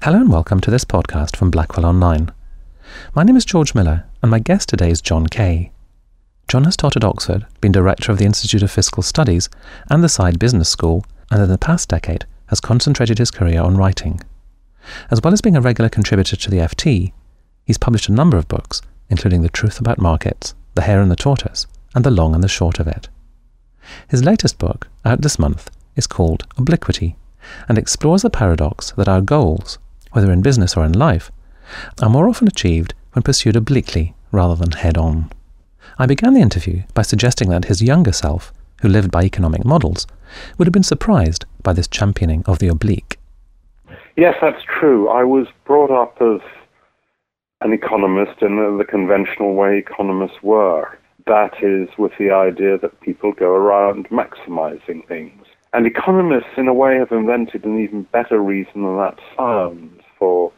Hello and welcome to this podcast from Blackwell Online. My name is George Miller, and my guest today is John Kay. John has taught at Oxford, been director of the Institute of Fiscal Studies and the Saïd Business School, and in the past decade has concentrated his career on writing. As well as being a regular contributor to the FT, he's published a number of books, including The Truth About Markets, The Hare and the Tortoise, and The Long and the Short of It. His latest book, out this month, is called Obliquity and explores the paradox that our goals, whether in business or in life, are more often achieved when pursued obliquely rather than head on. I began the interview by suggesting that his younger self, who lived by economic models, would have been surprised by this championing of the oblique. Yes, that's true. I was brought up as an economist in the conventional way economists were. That is, with the idea that people go around maximizing things. And economists, in a way, have invented an even better reason than that sounds for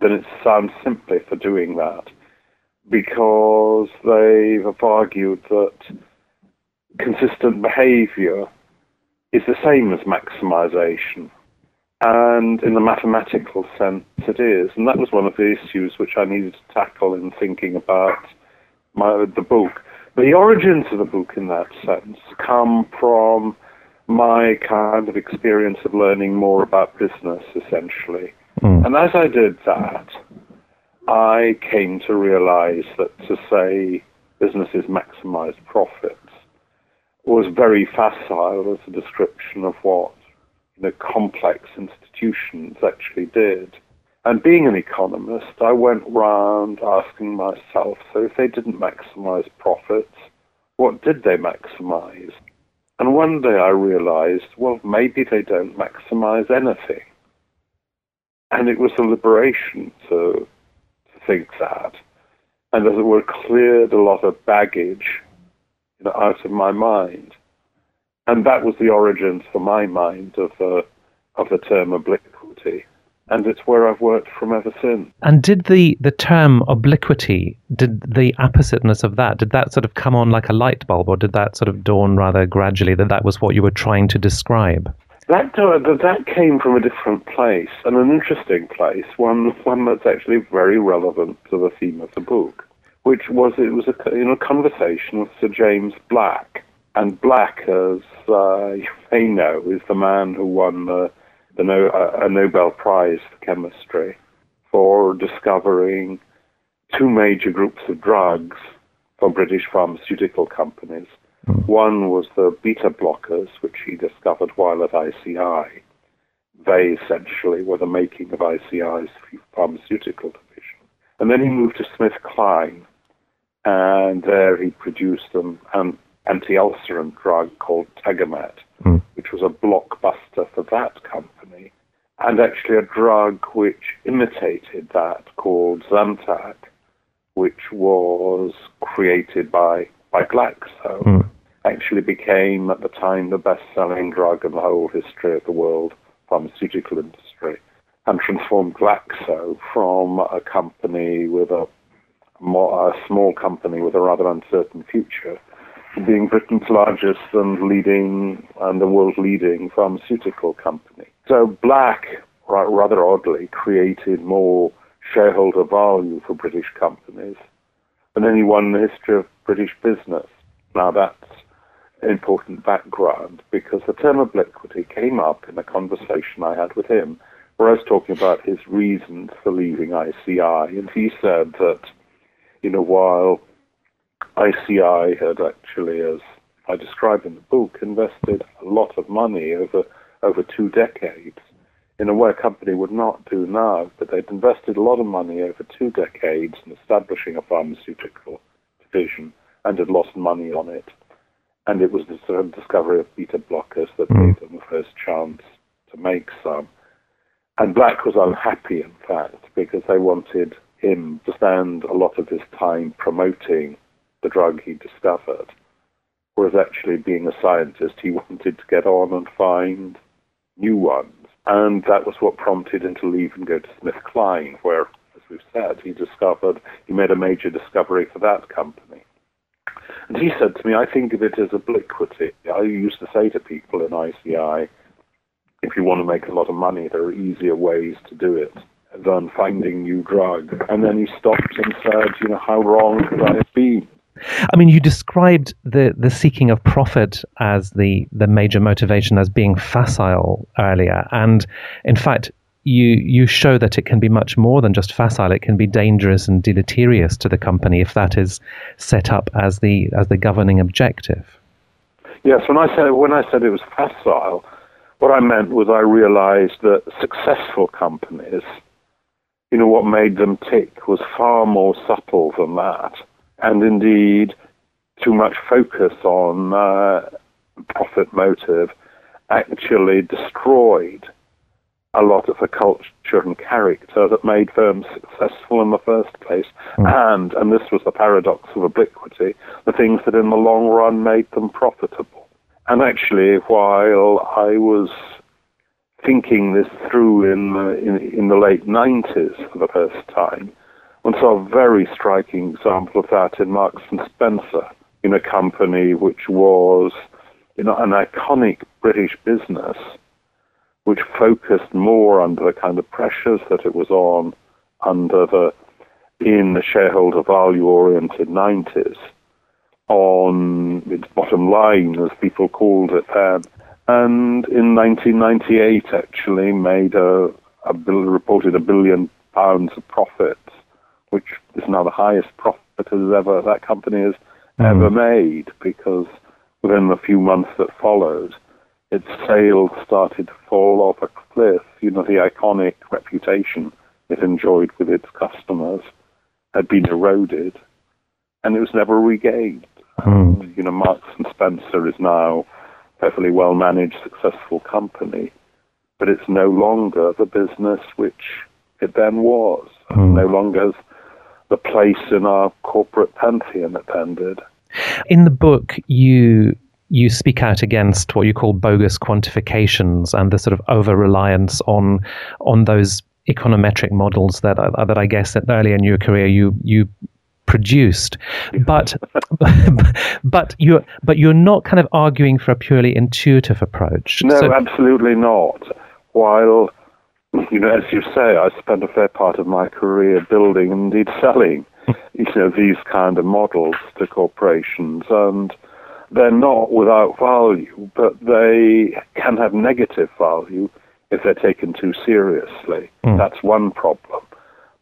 than it sounds simply for doing that, because they've argued that consistent behavior is the same as maximization. And in the mathematical sense, it is. And that was one of the issues which I needed to tackle in thinking about my, the book. The origins of the book, in that sense, come from my kind of experience of learning more about business, essentially. Mm. And as I did that, I came to realize that to say businesses maximize profits was very facile as a description of what you know, complex institutions actually did. And being an economist, I went round asking myself, so if they didn't maximize profits, what did they maximize? And one day I realized, well, maybe they don't maximize anything. And it was a liberation to, to think that. And as it were, cleared a lot of baggage you know, out of my mind. And that was the origins for my mind of, uh, of the term obliquity and it's where I've worked from ever since. And did the, the term obliquity, did the appositeness of that, did that sort of come on like a light bulb, or did that sort of dawn rather gradually that that was what you were trying to describe? That uh, that came from a different place, and an interesting place, one one that's actually very relevant to the theme of the book, which was it was a you know conversation with Sir James Black, and Black, as uh, you may know, is the man who won the the no, a Nobel Prize for chemistry for discovering two major groups of drugs for British pharmaceutical companies. Mm. One was the beta blockers, which he discovered while at ICI. They essentially were the making of ICI's pharmaceutical division. And then he moved to SmithKline, and there he produced an, an anti-ulcerant drug called Tagamet, mm. Which was a blockbuster for that company, and actually a drug which imitated that called Zantac, which was created by, by Glaxo, mm. actually became at the time the best-selling drug in the whole history of the world pharmaceutical industry, and transformed Glaxo from a company with a, more, a small company with a rather uncertain future being Britain's largest and leading and the world leading pharmaceutical company. So Black, rather oddly, created more shareholder value for British companies than anyone in the history of British business. Now that's an important background because the term obliquity came up in a conversation I had with him where I was talking about his reasons for leaving ICI and he said that, you know, while ICI had actually, as I describe in the book, invested a lot of money over over two decades in a way a company would not do now, but they'd invested a lot of money over two decades in establishing a pharmaceutical division and had lost money on it. And it was the sort of discovery of beta blockers that mm. gave them the first chance to make some. And Black was unhappy, in fact, because they wanted him to spend a lot of his time promoting the drug he discovered. Whereas actually being a scientist, he wanted to get on and find new ones. And that was what prompted him to leave and go to SmithKline, where, as we've said, he discovered, he made a major discovery for that company. And he said to me, I think of it as obliquity. I used to say to people in ICI, if you want to make a lot of money, there are easier ways to do it. than finding new drug. And then he stopped and said, you know, how wrong could I have been? I mean, you described the, the seeking of profit as the, the major motivation as being facile earlier. And in fact, you you show that it can be much more than just facile. It can be dangerous and deleterious to the company if that is set up as the as the governing objective. Yes, when I said when I said it was facile, what I meant was I realized that successful companies, you know, what made them tick was far more subtle than that, and indeed, too much focus on uh, profit motive actually destroyed a lot of the culture and character that made firms successful in the first place, mm. and, and this was the paradox of obliquity, the things that in the long run made them profitable. And actually, while I was thinking this through in the, in, in the late 90s for the first time, one saw a very striking example of that in Marks and Spencer, in a company which was you know, an iconic British business which focused more under the kind of pressures that it was on under the in the shareholder value oriented 90s on its bottom line, as people called it then. And in 1998, actually made a, a bill, reported a billion pounds of profits, which is now the highest profit has ever that company has mm. ever made because within the few months that followed, its sales started to fall off a cliff. You know, the iconic reputation it enjoyed with its customers had been eroded, and it was never regained. Mm. You know, Marks and Spencer is now a perfectly well managed, successful company, but it's no longer the business which it then was. Mm. No longer has the place in our corporate pantheon it then did. In the book, you you speak out against what you call bogus quantifications and the sort of over reliance on on those econometric models that uh, that I guess that earlier in your career you you produced. But but you're but you're not kind of arguing for a purely intuitive approach. No so, absolutely not. While you know as you say I spent a fair part of my career building and indeed selling you know these kind of models to corporations and they're not without value, but they can have negative value if they're taken too seriously. Mm. That's one problem.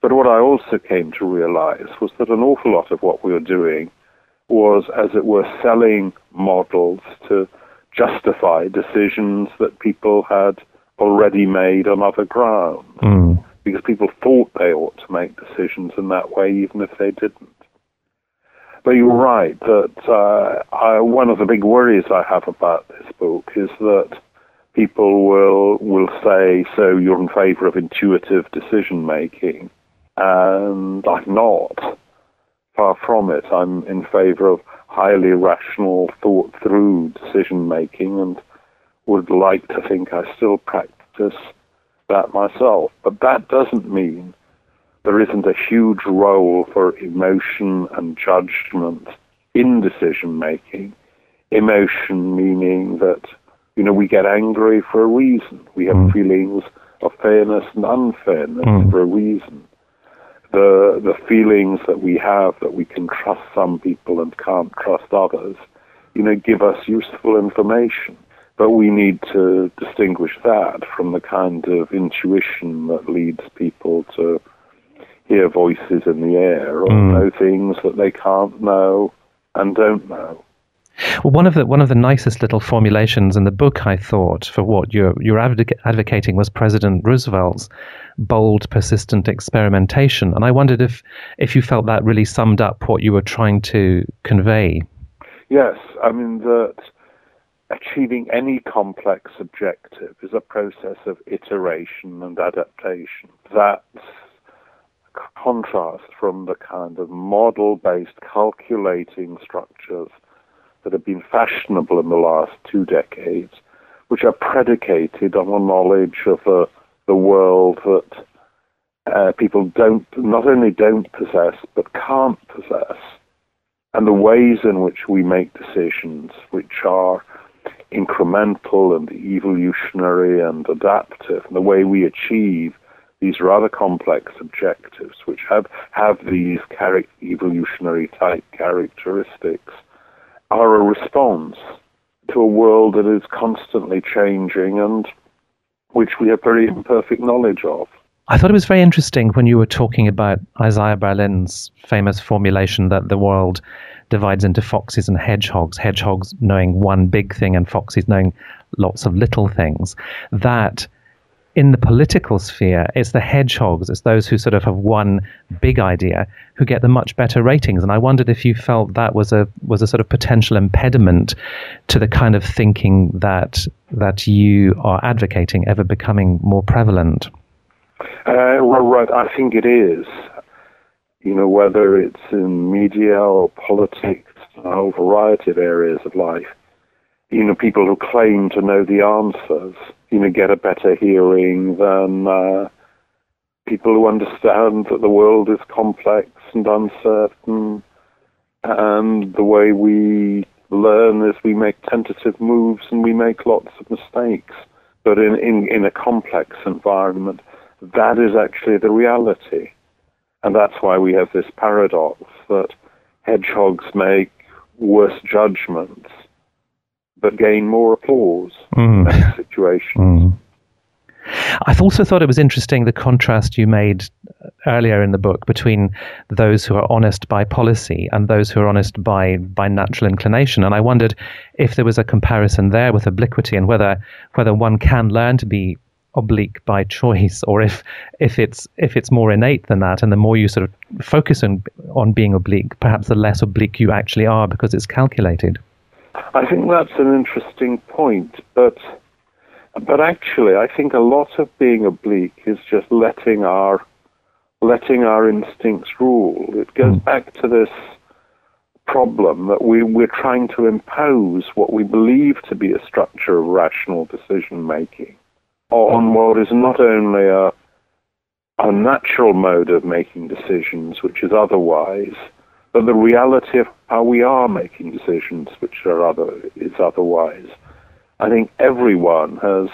But what I also came to realize was that an awful lot of what we were doing was, as it were, selling models to justify decisions that people had already made on other grounds. Mm. Because people thought they ought to make decisions in that way, even if they didn't. But you're right that uh, I, one of the big worries I have about this book is that people will will say, "So you're in favour of intuitive decision making," and I'm not. Far from it. I'm in favour of highly rational, thought through decision making, and would like to think I still practice that myself. But that doesn't mean there isn't a huge role for emotion and judgment in decision making. Emotion meaning that, you know, we get angry for a reason. We have mm. feelings of fairness and unfairness mm. for a reason. The, the feelings that we have that we can trust some people and can't trust others, you know, give us useful information. But we need to distinguish that from the kind of intuition that leads people to hear voices in the air or mm. know things that they can't know and don't know. Well, one of the one of the nicest little formulations in the book, I thought, for what you're you're advocating was President Roosevelt's bold, persistent experimentation, and I wondered if if you felt that really summed up what you were trying to convey. Yes, I mean that achieving any complex objective is a process of iteration and adaptation. That's contrast from the kind of model based calculating structures that have been fashionable in the last two decades, which are predicated on a knowledge of the, the world that uh, people don't not only don't possess but can't possess, and the ways in which we make decisions, which are incremental and evolutionary and adaptive, and the way we achieve these rather complex objectives, which have, have these char- evolutionary type characteristics, are a response to a world that is constantly changing and which we have very imperfect knowledge of. I thought it was very interesting when you were talking about Isaiah Berlin's famous formulation that the world divides into foxes and hedgehogs, hedgehogs knowing one big thing and foxes knowing lots of little things. That in the political sphere, it's the hedgehogs, it's those who sort of have one big idea who get the much better ratings. And I wondered if you felt that was a was a sort of potential impediment to the kind of thinking that that you are advocating ever becoming more prevalent. Uh, well, right, I think it is. You know, whether it's in media or politics, a whole variety of areas of life. You know, people who claim to know the answers, you know, get a better hearing than uh, people who understand that the world is complex and uncertain, and the way we learn is we make tentative moves and we make lots of mistakes. But in, in, in a complex environment, that is actually the reality. And that's why we have this paradox that hedgehogs make worse judgments but gain more applause mm. in that situation. Mm. I've also thought it was interesting the contrast you made earlier in the book between those who are honest by policy and those who are honest by by natural inclination. And I wondered if there was a comparison there with obliquity and whether whether one can learn to be oblique by choice or if if it's if it's more innate than that and the more you sort of focus on on being oblique perhaps the less oblique you actually are because it's calculated. I think that's an interesting point but but actually i think a lot of being oblique is just letting our letting our instincts rule. It goes mm. back to this problem that we, we're trying to impose what we believe to be a structure of rational decision making on what is not only a, a natural mode of making decisions, which is otherwise, but the reality of how we are making decisions, which are other is otherwise. I think everyone has,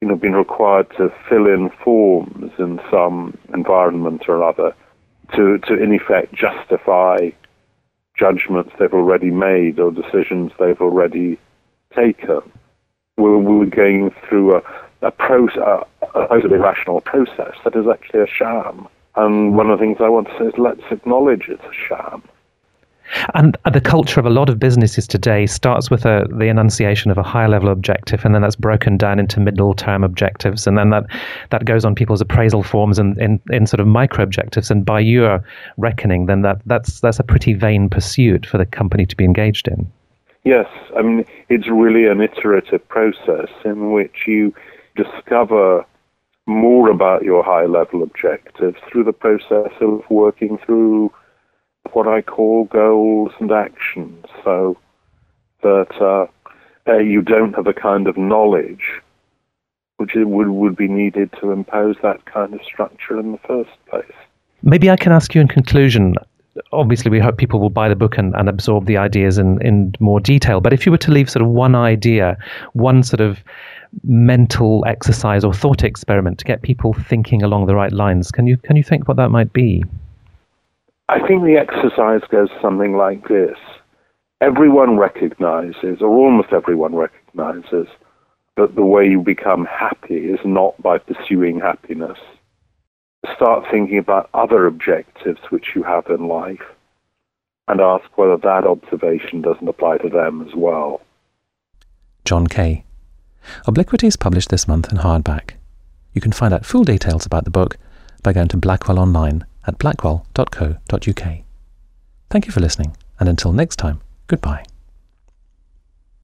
you know, been required to fill in forms in some environment or other to, to in effect justify judgments they've already made or decisions they've already taken. We're, we're going through a, a, process, a, supposedly rational process that is actually a sham. And one of the things I want to say is let's acknowledge it's a sham. And the culture of a lot of businesses today starts with a, the enunciation of a higher level objective, and then that's broken down into middle term objectives, and then that, that goes on people's appraisal forms and in, in sort of micro objectives. And by your reckoning, then that, that's that's a pretty vain pursuit for the company to be engaged in. Yes, I mean it's really an iterative process in which you discover more about your high level objectives through the process of working through what I call goals and actions, so that uh, you don't have a kind of knowledge which would, would be needed to impose that kind of structure in the first place. Maybe I can ask you in conclusion. Obviously, we hope people will buy the book and, and absorb the ideas in, in more detail. But if you were to leave sort of one idea, one sort of mental exercise or thought experiment to get people thinking along the right lines. Can you can you think what that might be? I think the exercise goes something like this. Everyone recognizes, or almost everyone recognizes, that the way you become happy is not by pursuing happiness. Start thinking about other objectives which you have in life and ask whether that observation doesn't apply to them as well. John Kay. Obliquity is published this month in hardback. You can find out full details about the book by going to Blackwell Online at blackwell.co.uk. Thank you for listening, and until next time, goodbye.